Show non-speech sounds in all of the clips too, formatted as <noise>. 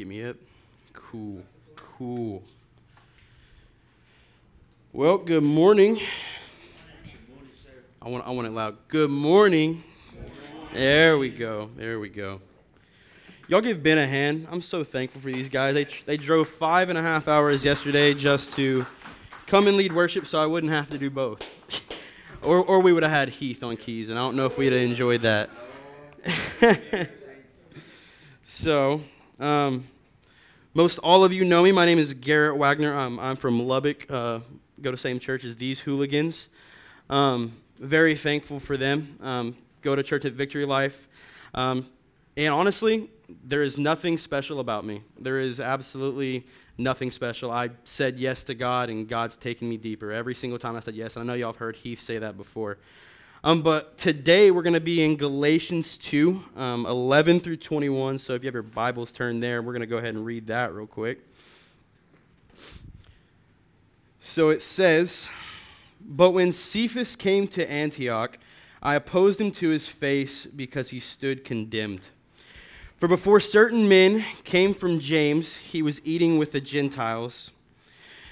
Get me up. Cool. Cool. Well, good morning. I want, I want it loud. Good morning. There we go. There we go. Y'all give Ben a hand. I'm so thankful for these guys. They, they drove five and a half hours yesterday just to come and lead worship so I wouldn't have to do both. <laughs> or, or we would have had Heath on keys, and I don't know if we'd have enjoyed that. <laughs> so, um, most all of you know me. My name is Garrett Wagner. Um, I'm from Lubbock. Uh, go to same church as these hooligans. Um, very thankful for them. Um, go to church at Victory Life. Um, and honestly, there is nothing special about me. There is absolutely nothing special. I said yes to God, and God's taken me deeper. Every single time I said yes, and I know y'all have heard Heath say that before. Um, but today we're going to be in Galatians 2, um, 11 through 21. So if you have your Bibles turned there, we're going to go ahead and read that real quick. So it says, But when Cephas came to Antioch, I opposed him to his face because he stood condemned. For before certain men came from James, he was eating with the Gentiles.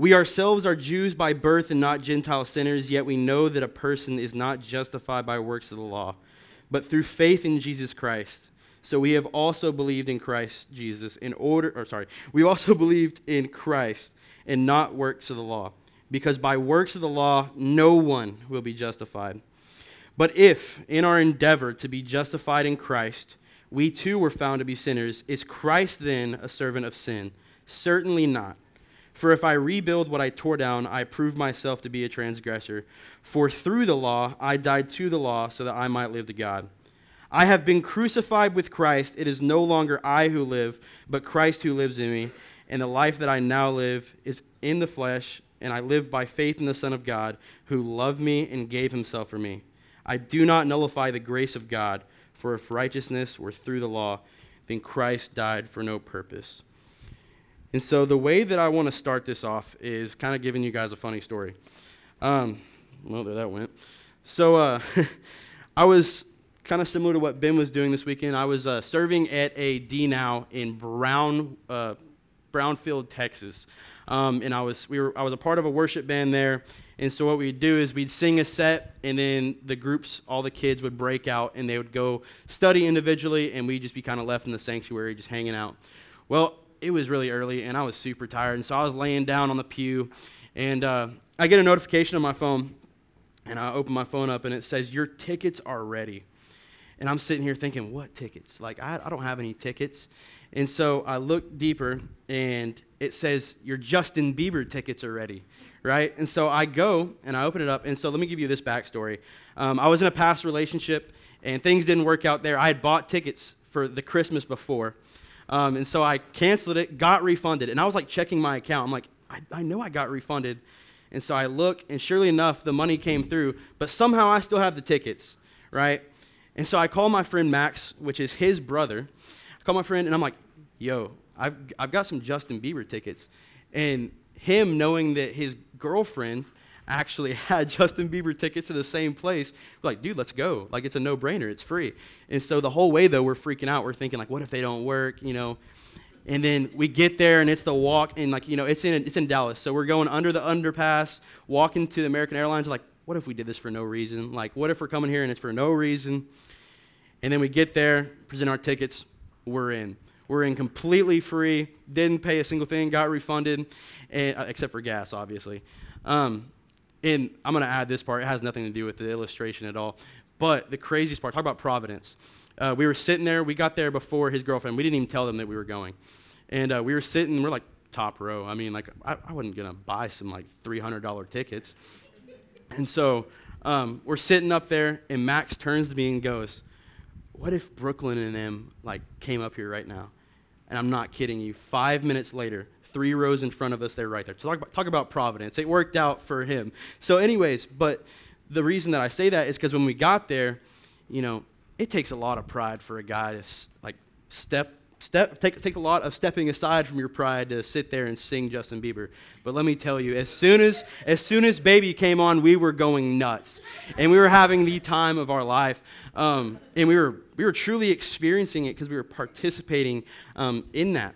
We ourselves are Jews by birth and not Gentile sinners, yet we know that a person is not justified by works of the law, but through faith in Jesus Christ. So we have also believed in Christ Jesus in order, or sorry, we also <laughs> believed in Christ and not works of the law, because by works of the law no one will be justified. But if, in our endeavor to be justified in Christ, we too were found to be sinners, is Christ then a servant of sin? Certainly not. For if I rebuild what I tore down, I prove myself to be a transgressor. For through the law I died to the law so that I might live to God. I have been crucified with Christ. It is no longer I who live, but Christ who lives in me. And the life that I now live is in the flesh, and I live by faith in the Son of God, who loved me and gave himself for me. I do not nullify the grace of God, for if righteousness were through the law, then Christ died for no purpose. And so the way that I want to start this off is kind of giving you guys a funny story. Um, well, there that went. So uh, <laughs> I was kind of similar to what Ben was doing this weekend. I was uh, serving at a DNow in Brown, uh, Brownfield, Texas, um, and I was we were I was a part of a worship band there. And so what we'd do is we'd sing a set, and then the groups, all the kids would break out, and they would go study individually, and we'd just be kind of left in the sanctuary, just hanging out. Well, it was really early and I was super tired. And so I was laying down on the pew and uh, I get a notification on my phone and I open my phone up and it says, Your tickets are ready. And I'm sitting here thinking, What tickets? Like, I, I don't have any tickets. And so I look deeper and it says, Your Justin Bieber tickets are ready, right? And so I go and I open it up. And so let me give you this backstory. Um, I was in a past relationship and things didn't work out there. I had bought tickets for the Christmas before. Um, and so I canceled it, got refunded. And I was like checking my account. I'm like, I, I know I got refunded. And so I look, and surely enough, the money came through, but somehow I still have the tickets, right? And so I call my friend Max, which is his brother. I call my friend, and I'm like, yo, I've, I've got some Justin Bieber tickets. And him knowing that his girlfriend actually <laughs> had Justin Bieber tickets to the same place. We're like, dude, let's go. Like, it's a no brainer. It's free. And so the whole way, though, we're freaking out. We're thinking, like, what if they don't work? You know? And then we get there, and it's the walk, and like, you know, it's in, it's in Dallas. So we're going under the underpass, walking to the American Airlines. Like, what if we did this for no reason? Like, what if we're coming here and it's for no reason? And then we get there, present our tickets, we're in. We're in completely free, didn't pay a single thing, got refunded, and, uh, except for gas, obviously. Um, and I'm going to add this part. It has nothing to do with the illustration at all. But the craziest part, talk about providence. Uh, we were sitting there. We got there before his girlfriend. We didn't even tell them that we were going. And uh, we were sitting, we're like top row. I mean, like, I, I wasn't going to buy some like $300 tickets. And so um, we're sitting up there, and Max turns to me and goes, What if Brooklyn and them like came up here right now? And I'm not kidding you. Five minutes later, three rows in front of us. They're right there. Talk about, talk about providence. It worked out for him. So, anyways, but the reason that I say that is because when we got there, you know, it takes a lot of pride for a guy to like step step take take a lot of stepping aside from your pride to sit there and sing Justin Bieber. But let me tell you, as soon as as soon as Baby came on, we were going nuts, and we were having the time of our life, um, and we were we were truly experiencing it because we were participating um, in that.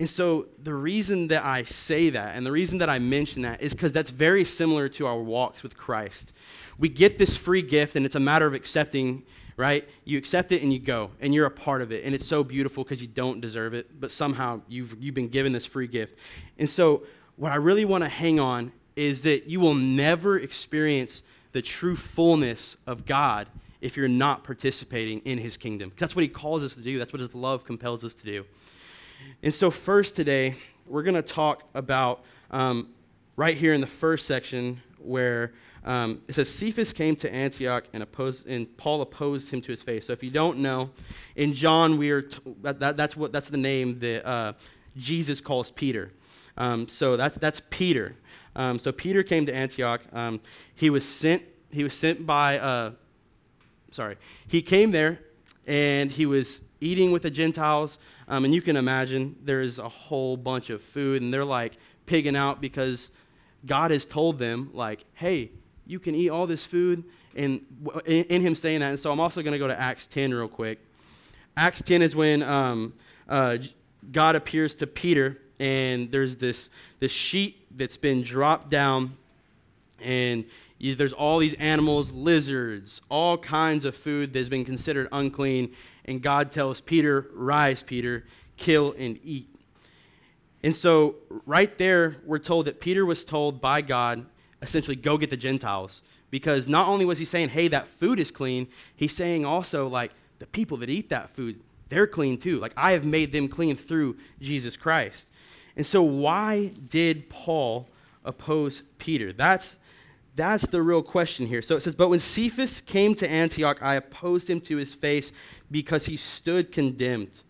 And so the reason that I say that and the reason that I mention that is because that's very similar to our walks with Christ. We get this free gift, and it's a matter of accepting right? You accept it and you go, and you're a part of it. And it's so beautiful because you don't deserve it, but somehow you've, you've been given this free gift. And so, what I really want to hang on is that you will never experience the true fullness of God if you're not participating in his kingdom. That's what he calls us to do, that's what his love compels us to do. And so, first today, we're going to talk about um, right here in the first section where um, it says Cephas came to Antioch and, opposed, and Paul opposed him to his face. So if you don't know, in John we are t- that, that, that's what that's the name that uh, Jesus calls Peter. Um, so that's that's Peter. Um, so Peter came to Antioch. Um, he was sent. He was sent by. Uh, sorry, he came there, and he was eating with the Gentiles. Um, and you can imagine there is a whole bunch of food, and they're like pigging out because God has told them, like, hey, you can eat all this food. And in, in him saying that, and so I'm also going to go to Acts 10 real quick. Acts 10 is when um, uh, God appears to Peter, and there's this, this sheet that's been dropped down, and you, there's all these animals, lizards, all kinds of food that's been considered unclean. And God tells Peter, Rise, Peter, kill and eat. And so, right there, we're told that Peter was told by God essentially go get the Gentiles. Because not only was he saying, hey, that food is clean, he's saying also, like, the people that eat that food, they're clean too. Like, I have made them clean through Jesus Christ. And so, why did Paul oppose Peter? That's, that's the real question here. So it says, But when Cephas came to Antioch, I opposed him to his face because he stood condemned.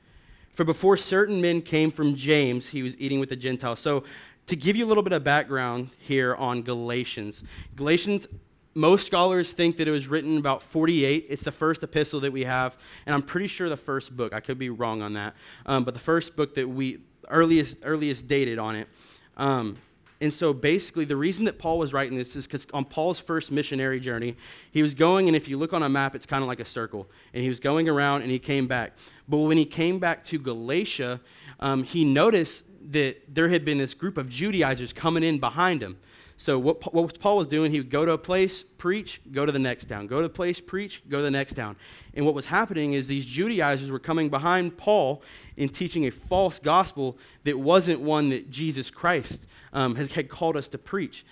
For before certain men came from James, he was eating with the Gentiles. So to give you a little bit of background here on Galatians, Galatians, most scholars think that it was written about 48. It's the first epistle that we have, and I'm pretty sure the first book. I could be wrong on that, um, but the first book that we earliest earliest dated on it. Um, and so basically, the reason that Paul was writing this is because on Paul's first missionary journey, he was going, and if you look on a map, it's kind of like a circle. And he was going around and he came back. But when he came back to Galatia, um, he noticed that there had been this group of Judaizers coming in behind him. So what, what Paul was doing, he would go to a place, preach, go to the next town. Go to a place, preach, go to the next town. And what was happening is these Judaizers were coming behind Paul and teaching a false gospel that wasn't one that Jesus Christ um, had, had called us to preach.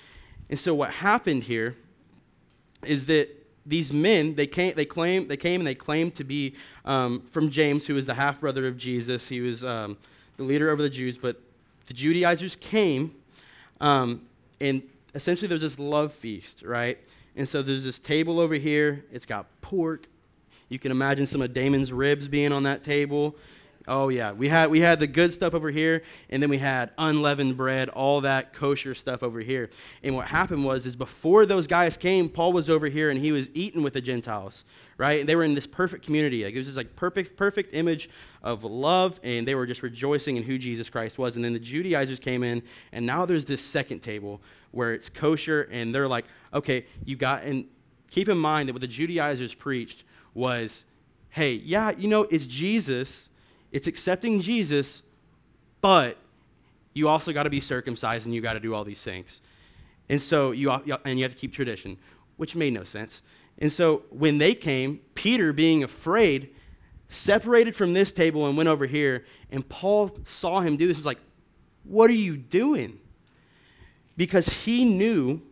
And so what happened here is that these men they came they claim they came and they claimed to be um, from James, who was the half brother of Jesus. He was um, the leader over the Jews, but the Judaizers came, um, and essentially there's this love feast, right? And so there's this table over here. It's got pork. You can imagine some of Damon's ribs being on that table. Oh yeah, we had we had the good stuff over here, and then we had unleavened bread, all that kosher stuff over here. And what happened was, is before those guys came, Paul was over here and he was eating with the Gentiles, right? And they were in this perfect community. Like it was just like perfect, perfect image of love, and they were just rejoicing in who Jesus Christ was. And then the Judaizers came in, and now there's this second table where it's kosher, and they're like, okay, you got and keep in mind that what the Judaizers preached was, hey, yeah, you know, it's Jesus it's accepting Jesus, but you also got to be circumcised and you got to do all these things. And so you and you have to keep tradition, which made no sense. And so when they came, Peter, being afraid, separated from this table and went over here. And Paul saw him do this. He's like, "What are you doing?" Because he knew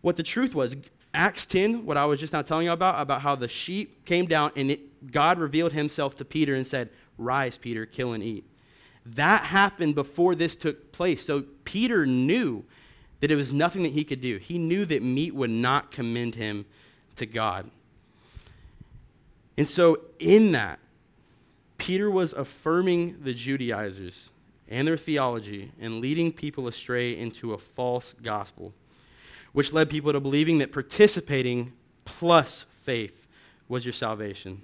what the truth was. Acts 10, what I was just now telling you about, about how the sheep came down and it, God revealed himself to Peter and said, Rise, Peter, kill and eat. That happened before this took place. So Peter knew that it was nothing that he could do. He knew that meat would not commend him to God. And so, in that, Peter was affirming the Judaizers and their theology and leading people astray into a false gospel, which led people to believing that participating plus faith was your salvation.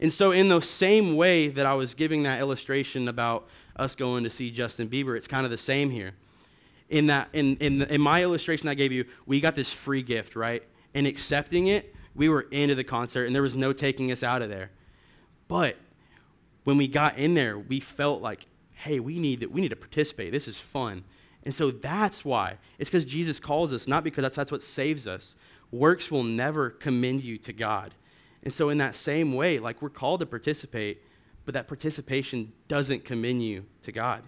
And so, in the same way that I was giving that illustration about us going to see Justin Bieber, it's kind of the same here. In that, in, in, the, in my illustration I gave you, we got this free gift, right? And accepting it, we were into the concert, and there was no taking us out of there. But when we got in there, we felt like, hey, we need, we need to participate. This is fun. And so that's why. It's because Jesus calls us, not because that's, that's what saves us. Works will never commend you to God. And so, in that same way, like we're called to participate, but that participation doesn't commend you to God.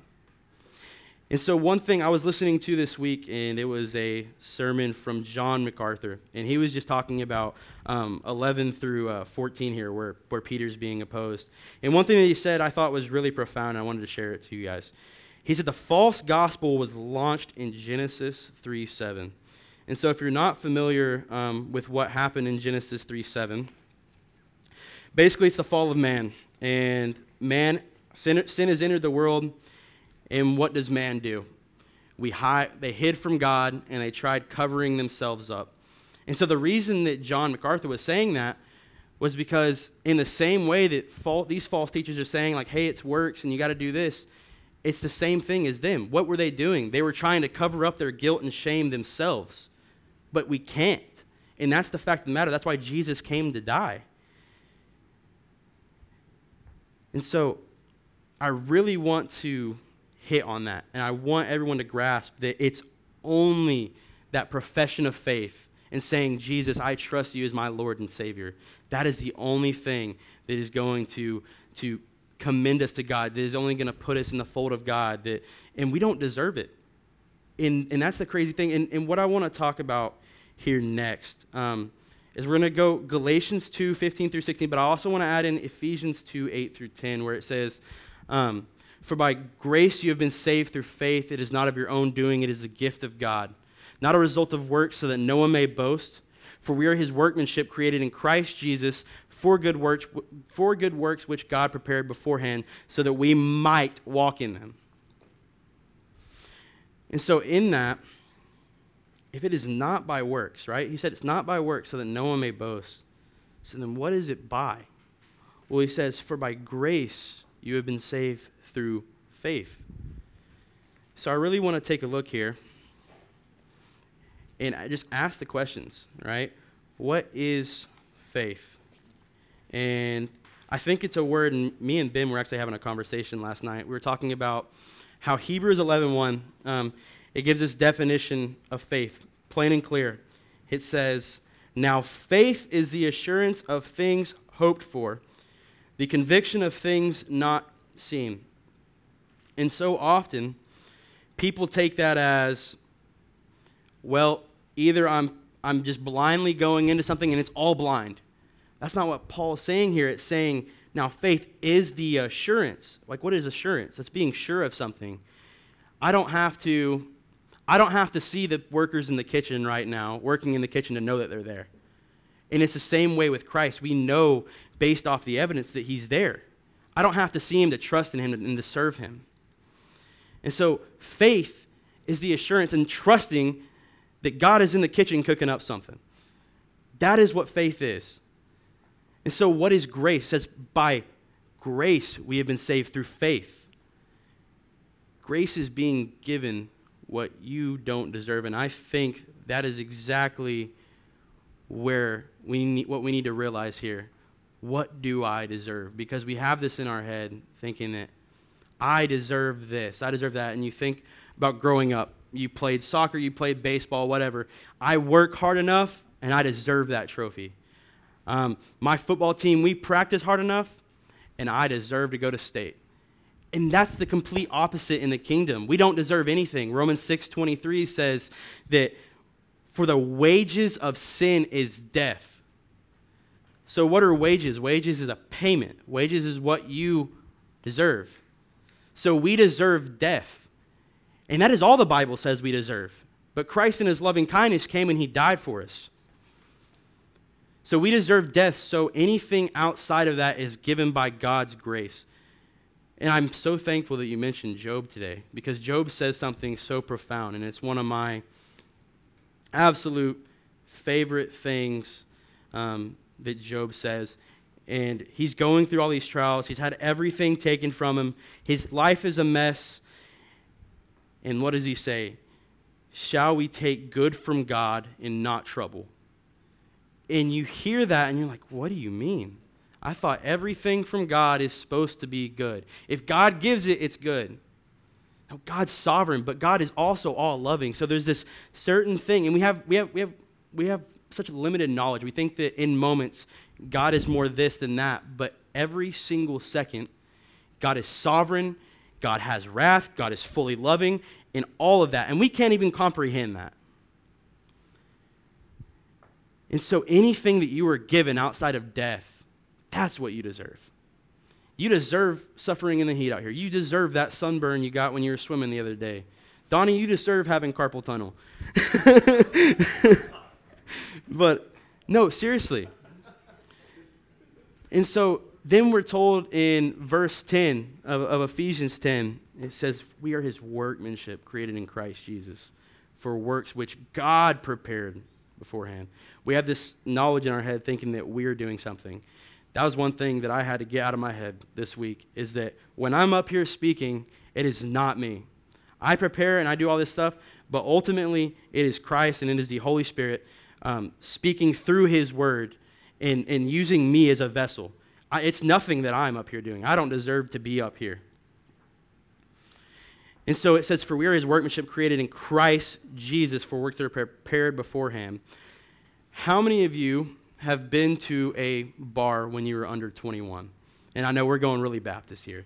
And so, one thing I was listening to this week, and it was a sermon from John MacArthur, and he was just talking about um, 11 through uh, 14 here, where, where Peter's being opposed. And one thing that he said I thought was really profound, and I wanted to share it to you guys. He said, The false gospel was launched in Genesis 3 7. And so, if you're not familiar um, with what happened in Genesis 3 7, basically it's the fall of man. And man, sin, sin has entered the world and what does man do? We hide, they hid from God and they tried covering themselves up. And so the reason that John MacArthur was saying that was because in the same way that these false teachers are saying like, hey, it's works and you got to do this, it's the same thing as them. What were they doing? They were trying to cover up their guilt and shame themselves. But we can't. And that's the fact of the matter. That's why Jesus came to die. And so I really want to hit on that. And I want everyone to grasp that it's only that profession of faith and saying, Jesus, I trust you as my Lord and Savior. That is the only thing that is going to, to commend us to God, that is only going to put us in the fold of God. That, and we don't deserve it. And, and that's the crazy thing. And, and what I want to talk about here next um, is we're going to go Galatians 2, 15 through 16, but I also want to add in Ephesians 2, 8 through 10, where it says, um, for by grace you have been saved through faith. It is not of your own doing, it is a gift of God, not a result of works, so that no one may boast. For we are his workmanship created in Christ Jesus for good works, for good works which God prepared beforehand, so that we might walk in them. And so, in that, if it is not by works, right? He said it's not by works, so that no one may boast. So then, what is it by? Well, he says, For by grace you have been saved through faith. So I really want to take a look here and I just ask the questions, right? What is faith? And I think it's a word, and me and Ben were actually having a conversation last night. We were talking about how Hebrews 11.1, um, it gives this definition of faith, plain and clear. It says, Now faith is the assurance of things hoped for, the conviction of things not seen. And so often, people take that as, well, either I'm, I'm just blindly going into something and it's all blind. That's not what Paul is saying here. It's saying, now faith is the assurance. Like, what is assurance? That's being sure of something. I don't have to. I don't have to see the workers in the kitchen right now, working in the kitchen, to know that they're there. And it's the same way with Christ. We know based off the evidence that he's there. I don't have to see him to trust in him and to serve him. And so faith is the assurance and trusting that God is in the kitchen cooking up something. That is what faith is. And so, what is grace? It says, by grace we have been saved through faith. Grace is being given what you don't deserve. And I think that is exactly where we need, what we need to realize here. What do I deserve? Because we have this in our head, thinking that I deserve this, I deserve that. And you think about growing up. You played soccer, you played baseball, whatever. I work hard enough, and I deserve that trophy. Um, my football team, we practice hard enough, and I deserve to go to state. And that's the complete opposite in the kingdom. We don't deserve anything. Romans 6:23 says that for the wages of sin is death. So what are wages? Wages is a payment. Wages is what you deserve. So we deserve death. And that is all the Bible says we deserve. But Christ, in his loving kindness, came and he died for us. So we deserve death, so anything outside of that is given by God's grace. And I'm so thankful that you mentioned Job today because Job says something so profound, and it's one of my absolute favorite things um, that Job says. And he's going through all these trials. He's had everything taken from him. His life is a mess. And what does he say? Shall we take good from God and not trouble? And you hear that and you're like, what do you mean? I thought everything from God is supposed to be good. If God gives it, it's good. No, God's sovereign, but God is also all loving. So there's this certain thing, and we have we have we have we have such limited knowledge. We think that in moments God is more this than that, but every single second, God is sovereign, God has wrath, God is fully loving, and all of that. And we can't even comprehend that. And so anything that you are given outside of death, that's what you deserve. You deserve suffering in the heat out here. You deserve that sunburn you got when you were swimming the other day. Donnie, you deserve having carpal tunnel. <laughs> but no, seriously. And so then we're told in verse 10 of, of Ephesians 10, it says, We are his workmanship created in Christ Jesus for works which God prepared beforehand. We have this knowledge in our head thinking that we're doing something. That was one thing that I had to get out of my head this week is that when I'm up here speaking, it is not me. I prepare and I do all this stuff, but ultimately it is Christ and it is the Holy Spirit um, speaking through His Word and, and using me as a vessel. I, it's nothing that I'm up here doing. I don't deserve to be up here. And so it says, For we are his workmanship created in Christ Jesus for works that are prepared beforehand. How many of you have been to a bar when you were under 21? And I know we're going really Baptist here.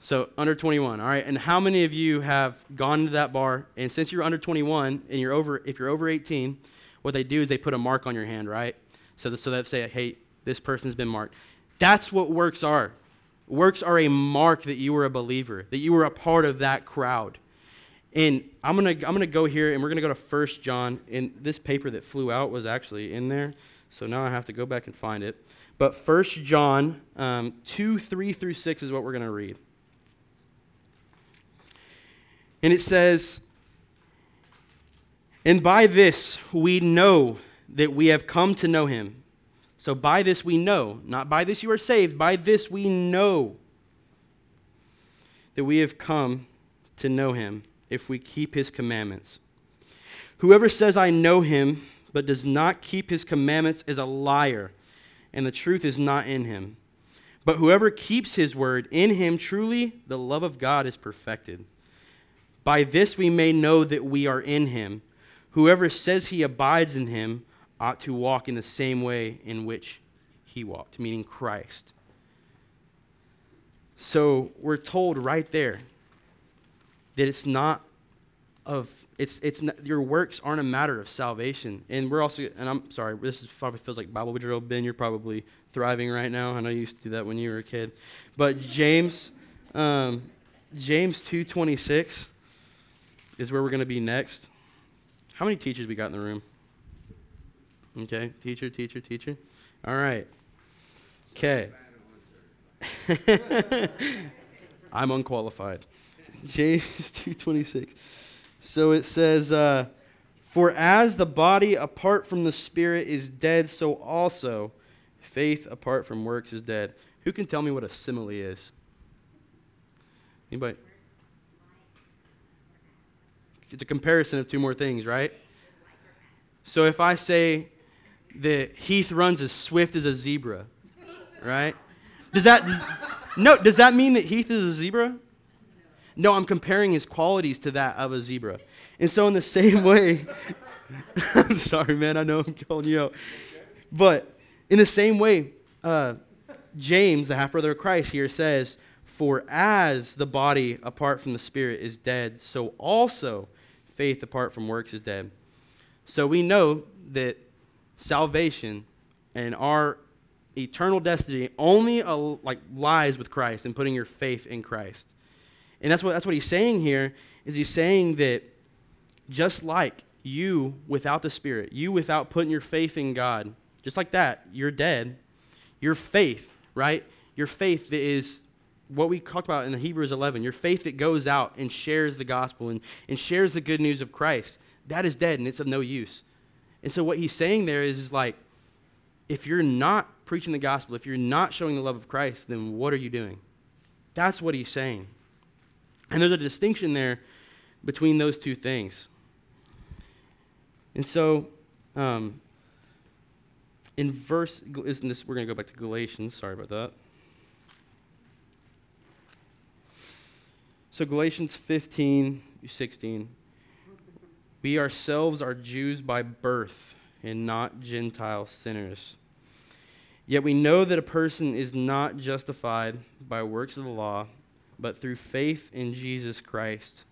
So under 21, all right. And how many of you have gone to that bar and since you're under 21 and you're over, if you're over 18, what they do is they put a mark on your hand, right? So, the, so they say, hey, this person's been marked. That's what works are. Works are a mark that you were a believer, that you were a part of that crowd. And I'm going to I'm going to go here and we're going to go to First John. And this paper that flew out was actually in there. So now I have to go back and find it. But First John um, 2, 3 through 6 is what we're going to read. And it says, And by this we know that we have come to know him so by this we know, not by this you are saved, by this we know that we have come to know him if we keep his commandments. Whoever says, I know him, but does not keep his commandments is a liar, and the truth is not in him. But whoever keeps his word, in him truly the love of God is perfected. By this we may know that we are in him. Whoever says he abides in him, ought to walk in the same way in which he walked, meaning Christ. So we're told right there that it's not of it's it's not, your works aren't a matter of salvation. And we're also and I'm sorry, this is probably feels like Bible drill. Ben, you're probably thriving right now. I know you used to do that when you were a kid. But James um, James 2:26 is where we're going to be next. How many teachers we got in the room? Okay, teacher, teacher, teacher. All right. Okay. <laughs> I'm unqualified. James 2:26. So it says, uh, "For as the body apart from the spirit is dead, so also faith apart from works is dead." Who can tell me what a simile is? Anybody? It's a comparison of two more things, right? So if I say that Heath runs as swift as a zebra, right? Does that does, no? Does that mean that Heath is a zebra? No, I'm comparing his qualities to that of a zebra. And so, in the same way, <laughs> I'm sorry, man. I know I'm calling you out, but in the same way, uh, James, the half brother of Christ, here says, "For as the body apart from the spirit is dead, so also faith apart from works is dead." So we know that salvation and our eternal destiny only uh, like lies with Christ and putting your faith in Christ. And that's what that's what he's saying here is he's saying that just like you without the spirit, you without putting your faith in God, just like that, you're dead. Your faith, right? Your faith is what we talked about in the Hebrews 11, your faith that goes out and shares the gospel and, and shares the good news of Christ, that is dead and it's of no use. And so what he's saying there is, is like, if you're not preaching the gospel, if you're not showing the love of Christ, then what are you doing? That's what he's saying. And there's a distinction there between those two things. And so, um, in verse, isn't this, we're going to go back to Galatians. Sorry about that. So, Galatians 15, 16. We ourselves are Jews by birth and not Gentile sinners. Yet we know that a person is not justified by works of the law, but through faith in Jesus Christ.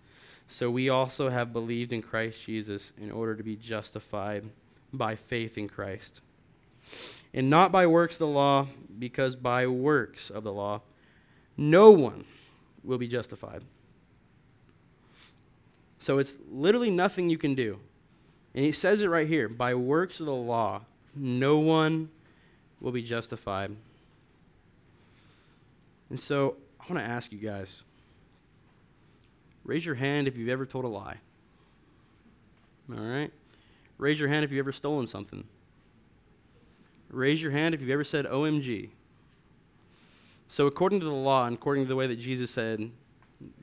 So we also have believed in Christ Jesus in order to be justified by faith in Christ. And not by works of the law, because by works of the law, no one will be justified. So it's literally nothing you can do. And he says it right here by works of the law, no one will be justified. And so I want to ask you guys raise your hand if you've ever told a lie. All right? Raise your hand if you've ever stolen something. Raise your hand if you've ever said OMG. So, according to the law and according to the way that Jesus said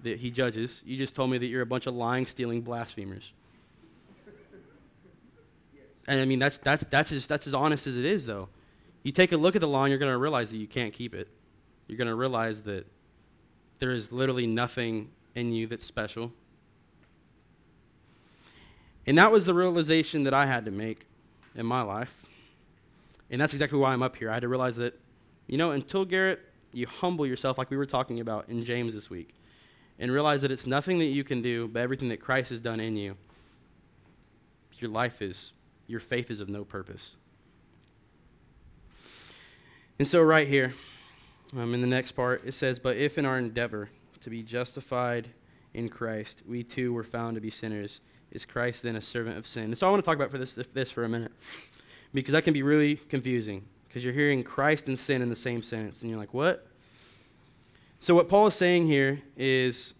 that he judges. You just told me that you're a bunch of lying, stealing blasphemers. And I mean, that's, that's, that's, as, that's as honest as it is, though. You take a look at the law and you're going to realize that you can't keep it. You're going to realize that there is literally nothing in you that's special. And that was the realization that I had to make in my life. And that's exactly why I'm up here. I had to realize that, you know, until Garrett, you humble yourself like we were talking about in James this week and realize that it's nothing that you can do, but everything that Christ has done in you, your life is, your faith is of no purpose. And so, right here, um, in the next part, it says, But if in our endeavor to be justified in Christ, we too were found to be sinners, is Christ then a servant of sin? And so, I want to talk about for this, this for a minute, because that can be really confusing, because you're hearing Christ and sin in the same sentence, and you're like, What? So, what Paul is saying here is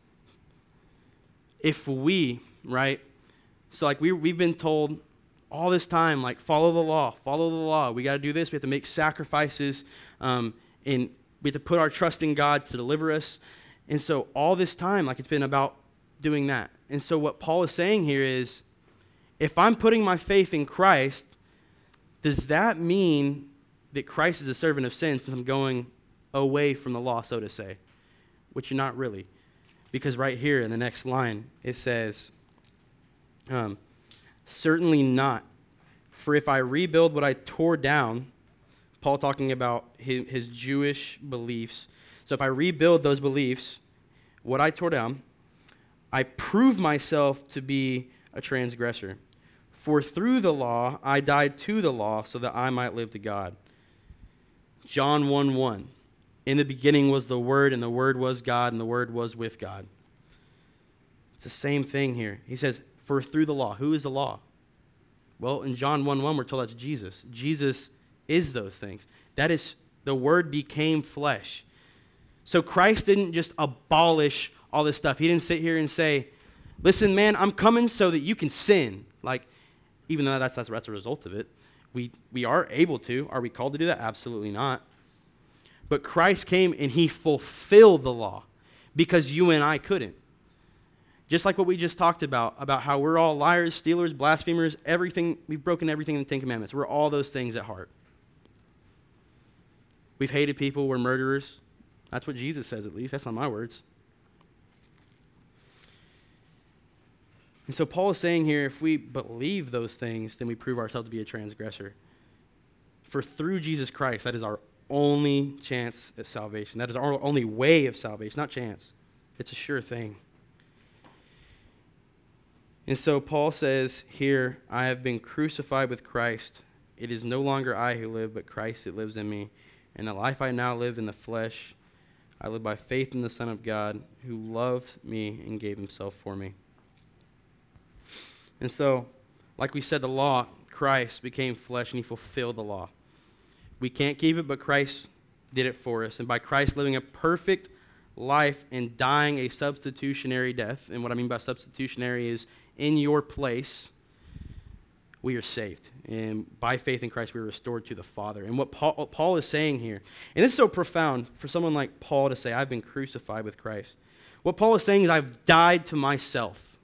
if we, right? So, like, we, we've been told all this time, like, follow the law, follow the law. We got to do this. We have to make sacrifices, um, and we have to put our trust in God to deliver us. And so, all this time, like, it's been about doing that. And so, what Paul is saying here is if I'm putting my faith in Christ, does that mean that Christ is a servant of sin since I'm going away from the law, so to say? which you're not really. Because right here in the next line, it says, um, Certainly not. For if I rebuild what I tore down, Paul talking about his, his Jewish beliefs. So if I rebuild those beliefs, what I tore down, I prove myself to be a transgressor. For through the law I died to the law so that I might live to God. John 1 1. In the beginning was the Word, and the Word was God, and the Word was with God. It's the same thing here. He says, For through the law. Who is the law? Well, in John 1 1, we're told that's Jesus. Jesus is those things. That is, the Word became flesh. So Christ didn't just abolish all this stuff. He didn't sit here and say, Listen, man, I'm coming so that you can sin. Like, even though that's, that's, that's a result of it, we, we are able to. Are we called to do that? Absolutely not. But Christ came and he fulfilled the law because you and I couldn't. Just like what we just talked about, about how we're all liars, stealers, blasphemers, everything, we've broken everything in the Ten Commandments. We're all those things at heart. We've hated people, we're murderers. That's what Jesus says, at least. That's not my words. And so Paul is saying here if we believe those things, then we prove ourselves to be a transgressor. For through Jesus Christ, that is our only chance at salvation. That is our only way of salvation, not chance. It's a sure thing. And so Paul says here, I have been crucified with Christ. It is no longer I who live, but Christ that lives in me. And the life I now live in the flesh, I live by faith in the Son of God, who loved me and gave himself for me. And so, like we said, the law, Christ became flesh and he fulfilled the law. We can't keep it, but Christ did it for us. And by Christ living a perfect life and dying a substitutionary death. And what I mean by substitutionary is in your place, we are saved. And by faith in Christ, we are restored to the Father. And what Paul, what Paul is saying here, and this is so profound for someone like Paul to say, I've been crucified with Christ. What Paul is saying is, I've died to myself.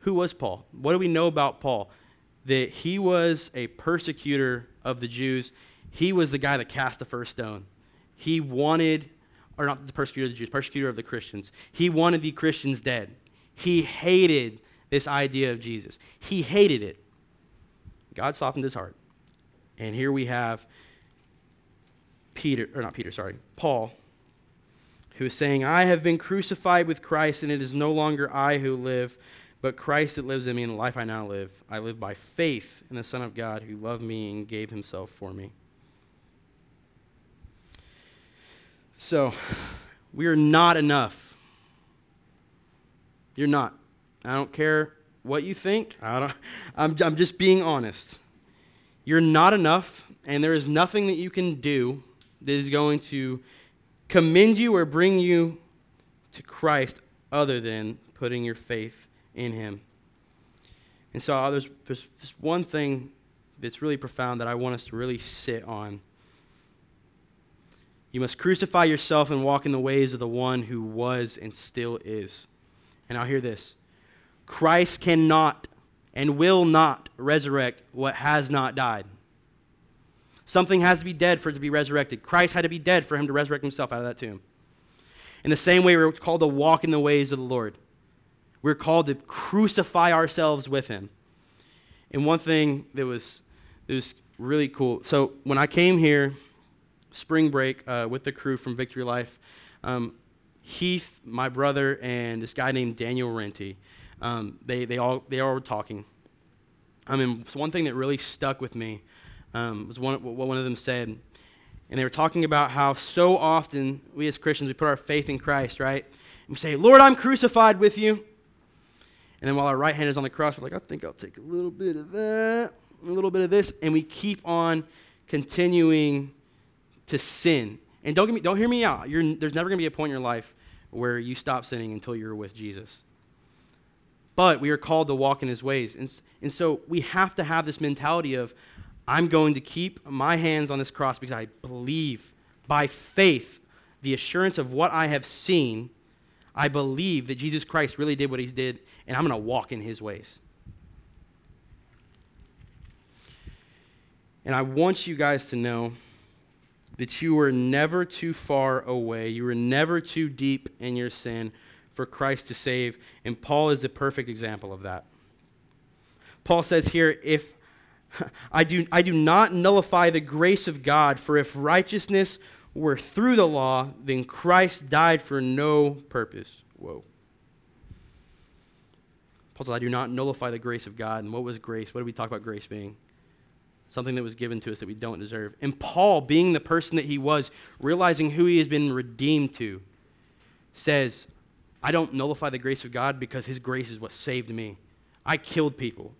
Who was Paul? What do we know about Paul? That he was a persecutor of the Jews. He was the guy that cast the first stone. He wanted, or not the persecutor of the Jews, persecutor of the Christians. He wanted the Christians dead. He hated this idea of Jesus. He hated it. God softened his heart. And here we have Peter, or not Peter, sorry, Paul, who is saying, I have been crucified with Christ, and it is no longer I who live, but Christ that lives in me, and the life I now live, I live by faith in the Son of God who loved me and gave himself for me. So, we are not enough. You're not. I don't care what you think. I don't, <laughs> I'm, I'm just being honest. You're not enough, and there is nothing that you can do that is going to commend you or bring you to Christ other than putting your faith in Him. And so uh, there's, there's one thing that's really profound that I want us to really sit on. You must crucify yourself and walk in the ways of the one who was and still is. And I'll hear this Christ cannot and will not resurrect what has not died. Something has to be dead for it to be resurrected. Christ had to be dead for him to resurrect himself out of that tomb. In the same way, we're called to walk in the ways of the Lord. We're called to crucify ourselves with him. And one thing that was, that was really cool so when I came here, spring break, uh, with the crew from Victory Life, um, Heath, my brother, and this guy named Daniel Renty, um, they, they, all, they all were talking. I mean, one thing that really stuck with me um, was one, what one of them said. And they were talking about how so often we as Christians, we put our faith in Christ, right? And we say, Lord, I'm crucified with you. And then while our right hand is on the cross, we're like, I think I'll take a little bit of that, a little bit of this. And we keep on continuing to sin. And don't, me, don't hear me out. You're, there's never going to be a point in your life where you stop sinning until you're with Jesus but we are called to walk in his ways. And, and so we have to have this mentality of, I'm going to keep my hands on this cross because I believe by faith, the assurance of what I have seen, I believe that Jesus Christ really did what he did, and I'm going to walk in his ways. And I want you guys to know that you were never too far away. You were never too deep in your sin for Christ to save, and Paul is the perfect example of that. Paul says here, if <laughs> I do, I do not nullify the grace of God, for if righteousness were through the law, then Christ died for no purpose. Whoa. Paul says, I do not nullify the grace of God. And what was grace? What did we talk about grace being? Something that was given to us that we don't deserve. And Paul, being the person that he was, realizing who he has been redeemed to, says, I don't nullify the grace of God because His grace is what saved me. I killed people.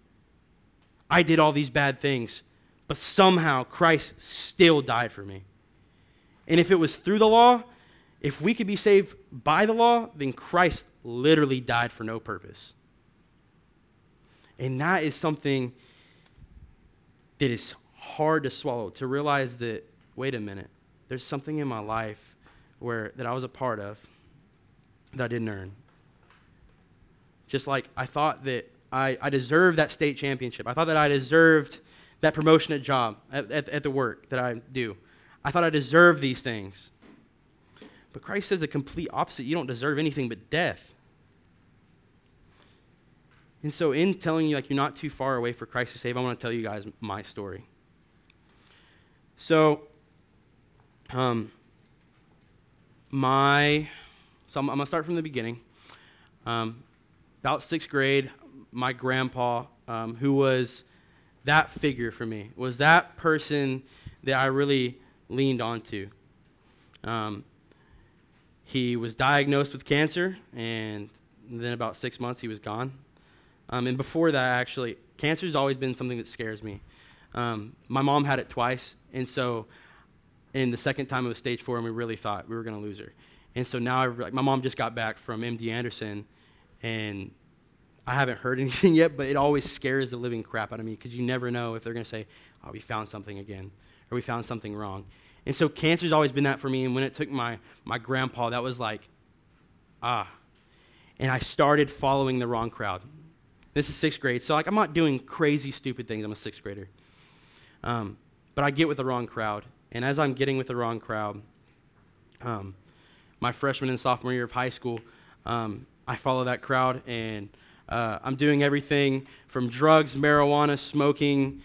I did all these bad things, but somehow Christ still died for me. And if it was through the law, if we could be saved by the law, then Christ literally died for no purpose. And that is something that is hard to swallow to realize that wait a minute, there's something in my life where that I was a part of that I didn't earn. Just like I thought that I, I deserved that state championship. I thought that I deserved that promotion at job, at, at, at the work that I do. I thought I deserved these things. But Christ says the complete opposite. You don't deserve anything but death. And so, in telling you, like, you're not too far away for Christ to save, I want to tell you guys my story. So, um, my so I'm, I'm going to start from the beginning. Um, about sixth grade, my grandpa, um, who was that figure for me, was that person that I really leaned onto. Um, he was diagnosed with cancer, and then about six months he was gone. Um, and before that, actually, cancer has always been something that scares me. Um, my mom had it twice, and so in the second time it was stage four, and we really thought we were going to lose her. And so now, I, like, my mom just got back from MD Anderson, and I haven't heard <laughs> anything yet, but it always scares the living crap out of me because you never know if they're going to say, oh, we found something again, or we found something wrong. And so cancer's always been that for me. And when it took my, my grandpa, that was like, ah. And I started following the wrong crowd. This is sixth grade. So, like, I'm not doing crazy, stupid things. I'm a sixth grader. Um, but I get with the wrong crowd. And as I'm getting with the wrong crowd, um, my freshman and sophomore year of high school, um, I follow that crowd and uh, I'm doing everything from drugs, marijuana, smoking,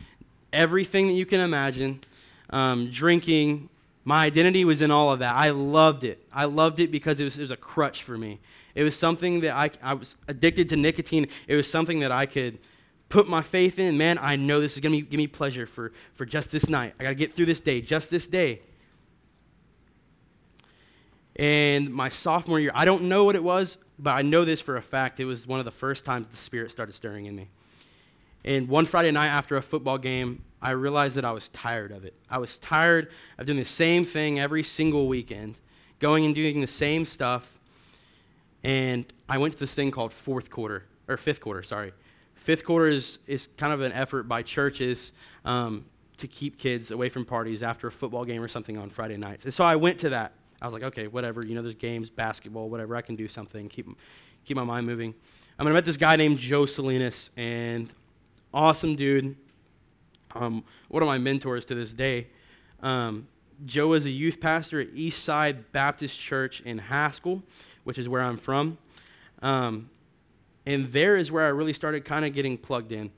everything that you can imagine, um, drinking. My identity was in all of that. I loved it. I loved it because it was, it was a crutch for me. It was something that I, I was addicted to nicotine. It was something that I could put my faith in. Man, I know this is going to give me pleasure for, for just this night. I got to get through this day, just this day. And my sophomore year, I don't know what it was, but I know this for a fact. It was one of the first times the Spirit started stirring in me. And one Friday night after a football game, I realized that I was tired of it. I was tired of doing the same thing every single weekend, going and doing the same stuff. And I went to this thing called fourth quarter, or fifth quarter, sorry. Fifth quarter is, is kind of an effort by churches um, to keep kids away from parties after a football game or something on Friday nights. And so I went to that. I was like, okay, whatever. You know, there's games, basketball, whatever. I can do something, keep, keep my mind moving. I, met this guy named Joe Salinas, and awesome dude. Um, one of my mentors to this day. Um, Joe is a youth pastor at Eastside Baptist Church in Haskell, which is where I'm from. Um, and there is where I really started kind of getting plugged in.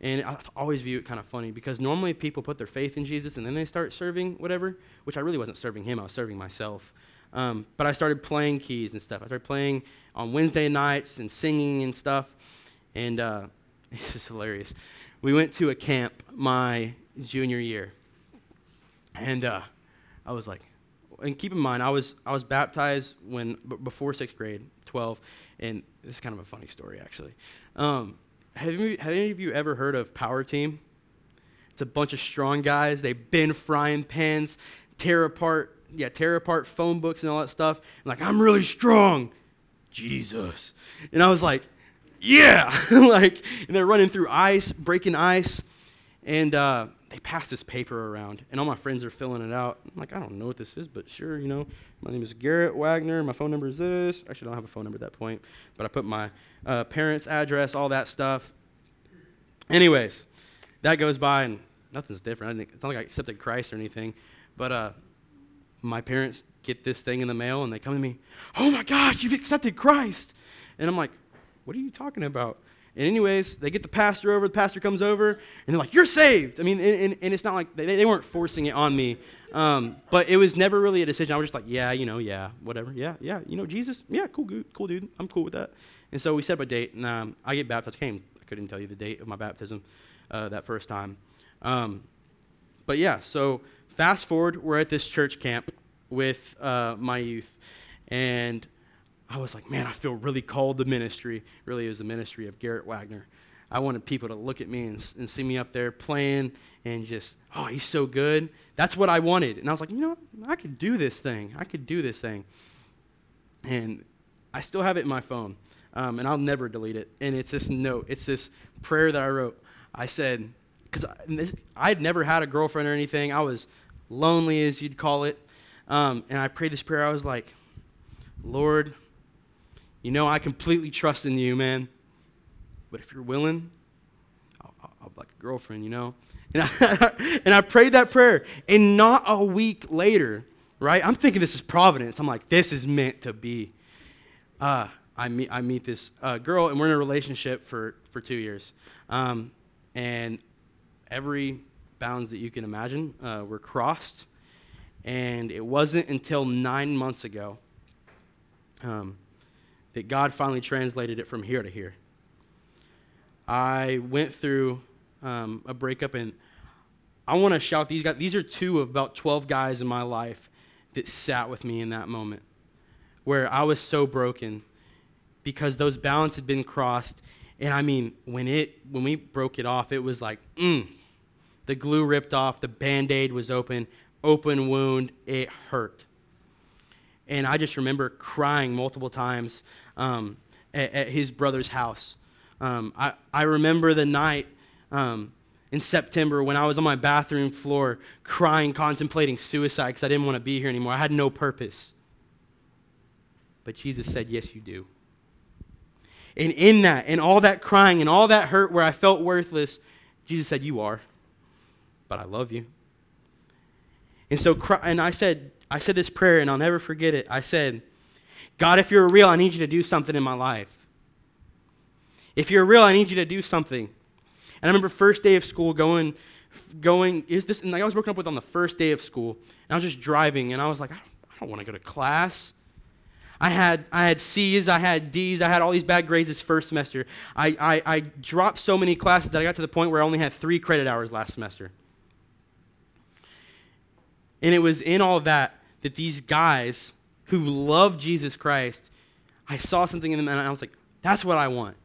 And I always view it kind of funny because normally people put their faith in Jesus and then they start serving whatever, which I really wasn't serving him, I was serving myself. Um, but I started playing keys and stuff. I started playing on Wednesday nights and singing and stuff. And uh, <laughs> this is hilarious. We went to a camp my junior year. And uh, I was like, and keep in mind, I was, I was baptized when, b- before sixth grade, 12. And this is kind of a funny story, actually. Um, have, you, have any of you ever heard of Power Team? It's a bunch of strong guys. They bend frying pans, tear apart, yeah, tear apart phone books and all that stuff. And like, I'm really strong. Jesus. And I was like, yeah. <laughs> like, and they're running through ice, breaking ice. And uh, they pass this paper around, and all my friends are filling it out. I'm like, I don't know what this is, but sure, you know, my name is Garrett Wagner. My phone number is this. Actually, I don't have a phone number at that point, but I put my uh, parents' address, all that stuff. Anyways, that goes by, and nothing's different. it's not like I accepted Christ or anything, but uh, my parents get this thing in the mail, and they come to me, Oh my gosh, you've accepted Christ! And I'm like, What are you talking about? And anyways, they get the pastor over. The pastor comes over, and they're like, "You're saved." I mean, and, and it's not like they, they weren't forcing it on me, um, but it was never really a decision. I was just like, "Yeah, you know, yeah, whatever, yeah, yeah, you know, Jesus, yeah, cool, cool, dude, I'm cool with that." And so we set up a date, and um, I get baptized. I came, I couldn't tell you the date of my baptism uh, that first time, um, but yeah. So fast forward, we're at this church camp with uh, my youth, and I was like, man, I feel really called to ministry. Really, it was the ministry of Garrett Wagner. I wanted people to look at me and, and see me up there playing and just, oh, he's so good. That's what I wanted. And I was like, you know, I could do this thing. I could do this thing. And I still have it in my phone, um, and I'll never delete it. And it's this note, it's this prayer that I wrote. I said, because I had never had a girlfriend or anything. I was lonely, as you'd call it. Um, and I prayed this prayer. I was like, Lord, you know, I completely trust in you, man. But if you're willing, I'll, I'll, like a girlfriend, you know? And I, <laughs> and I prayed that prayer. And not a week later, right? I'm thinking this is providence. I'm like, this is meant to be. Uh, I, meet, I meet this uh, girl, and we're in a relationship for, for two years. Um, and every bounds that you can imagine uh, were crossed. And it wasn't until nine months ago um, that God finally translated it from here to here. I went through um, a breakup, and I want to shout these guys. These are two of about 12 guys in my life that sat with me in that moment where I was so broken because those bounds had been crossed. And I mean, when it when we broke it off, it was like, mm, the glue ripped off, the band-aid was open, open wound, it hurt. And I just remember crying multiple times um, at, at, his brother's house. Um, I, I remember the night um, in September when I was on my bathroom floor crying, contemplating suicide because I didn't want to be here anymore. I had no purpose. But Jesus said, Yes, you do. And in that, and all that crying and all that hurt where I felt worthless, Jesus said, You are, but I love you. And so, and I said, I said this prayer, and I'll never forget it. I said, God, if you're real, I need you to do something in my life. If you're real, I need you to do something. And I remember first day of school going, going, is this, and I was broken up with on the first day of school. And I was just driving, and I was like, I don't, don't want to go to class. I had, I had C's, I had D's, I had all these bad grades this first semester. I, I, I dropped so many classes that I got to the point where I only had three credit hours last semester. And it was in all that that these guys who love Jesus Christ, I saw something in them and I was like, that's what I want.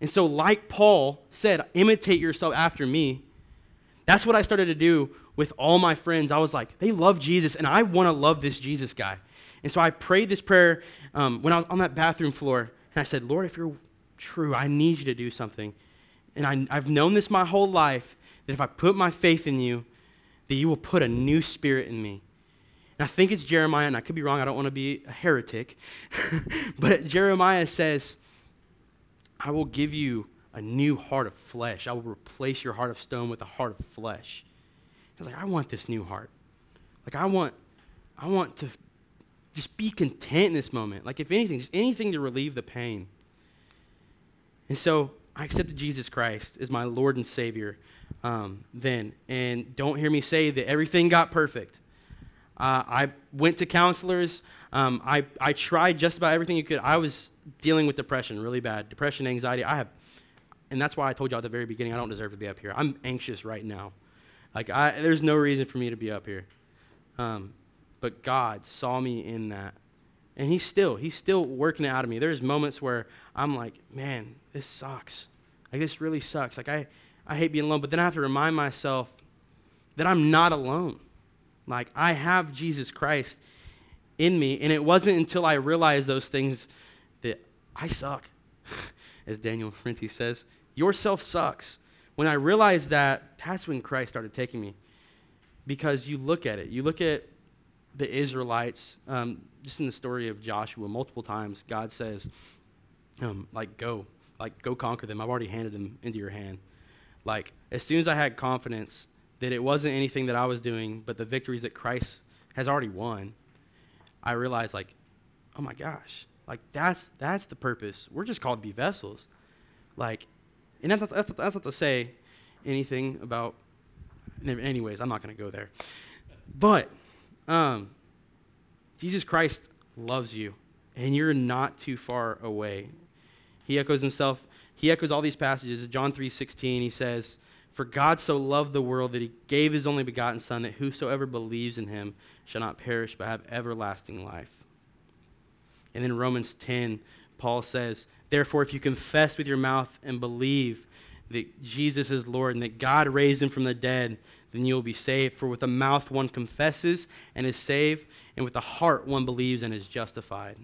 And so, like Paul said, imitate yourself after me. That's what I started to do with all my friends. I was like, they love Jesus, and I want to love this Jesus guy. And so I prayed this prayer um, when I was on that bathroom floor, and I said, Lord, if you're true, I need you to do something. And I, I've known this my whole life that if I put my faith in you, that you will put a new spirit in me. And I think it's Jeremiah, and I could be wrong, I don't want to be a heretic. <laughs> but Jeremiah says, I will give you a new heart of flesh. I will replace your heart of stone with a heart of flesh. I was like, I want this new heart. Like I want, I want to just be content in this moment. Like, if anything, just anything to relieve the pain. And so I accepted Jesus Christ as my Lord and Savior um, then. And don't hear me say that everything got perfect. Uh, I went to counselors. Um, I, I tried just about everything you could. I was dealing with depression really bad. Depression, anxiety. I have, and that's why I told you at the very beginning I don't deserve to be up here. I'm anxious right now. Like, I, there's no reason for me to be up here. Um, but God saw me in that. And he's still, he's still working it out of me. There's moments where I'm like, man, this sucks. Like this really sucks. Like I, I hate being alone. But then I have to remind myself that I'm not alone. Like I have Jesus Christ in me. And it wasn't until I realized those things that I suck. <laughs> As Daniel Francis says, yourself sucks. When I realized that, that's when Christ started taking me. Because you look at it. You look at the Israelites, um, just in the story of Joshua, multiple times, God says, um, like, go, like, go conquer them. I've already handed them into your hand. Like, as soon as I had confidence that it wasn't anything that I was doing, but the victories that Christ has already won, I realized, like, oh my gosh, like, that's, that's the purpose. We're just called to be vessels. Like, and that's, that's, that's not to say anything about, anyways, I'm not going to go there. But, um, Jesus Christ loves you, and you're not too far away. He echoes himself. He echoes all these passages. John 3:16, he says, "For God so loved the world that he gave his only begotten son that whosoever believes in him shall not perish but have everlasting life." And then Romans 10, Paul says, "Therefore if you confess with your mouth and believe that Jesus is Lord and that God raised him from the dead, then you will be saved. For with the mouth one confesses and is saved, and with the heart one believes and is justified.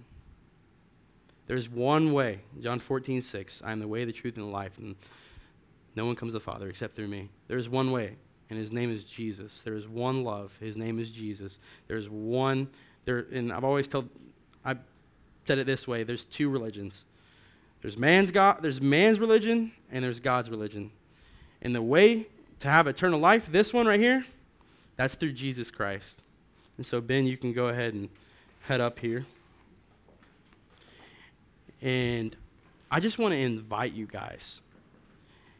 There's one way, John 14, 6. I am the way, the truth, and the life, and no one comes to the Father except through me. There's one way, and his name is Jesus. There is one love. His name is Jesus. There's one, there, and I've always told, I said it this way there's two religions. There's man's God, there's man's religion, and there's God's religion. And the way to have eternal life, this one right here, that's through Jesus Christ. And so, Ben, you can go ahead and head up here. And I just want to invite you guys.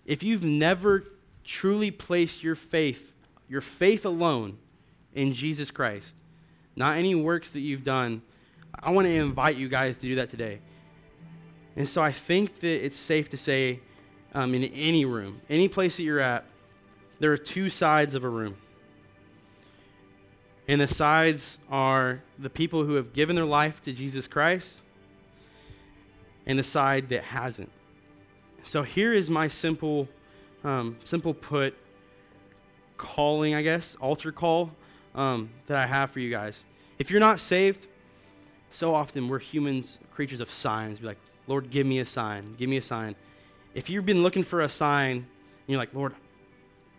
If you've never truly placed your faith, your faith alone in Jesus Christ, not any works that you've done, I want to invite you guys to do that today. And so I think that it's safe to say um, in any room, any place that you're at, there are two sides of a room. And the sides are the people who have given their life to Jesus Christ and the side that hasn't. So here is my simple, um, simple put calling, I guess, altar call um, that I have for you guys. If you're not saved, so often we're humans, creatures of signs. Be like, Lord, give me a sign. Give me a sign. If you've been looking for a sign, and you're like, Lord,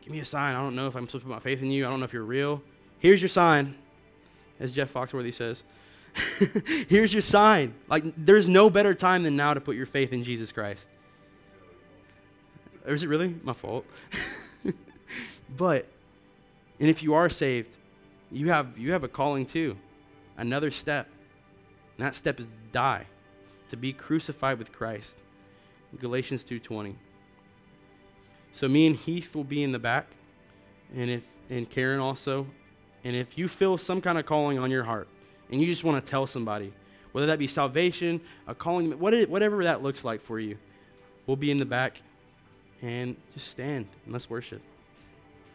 give me a sign. I don't know if I'm supposed to put my faith in you. I don't know if you're real. Here's your sign, as Jeff Foxworthy says. <laughs> Here's your sign. Like, there's no better time than now to put your faith in Jesus Christ. Or is it really my fault? <laughs> but, and if you are saved, you have, you have a calling too. Another step. And that step is die, to be crucified with Christ. Galatians 2.20. So me and Heath will be in the back, and if and Karen also. And if you feel some kind of calling on your heart, and you just want to tell somebody, whether that be salvation, a calling, whatever that looks like for you, we'll be in the back, and just stand and let's worship.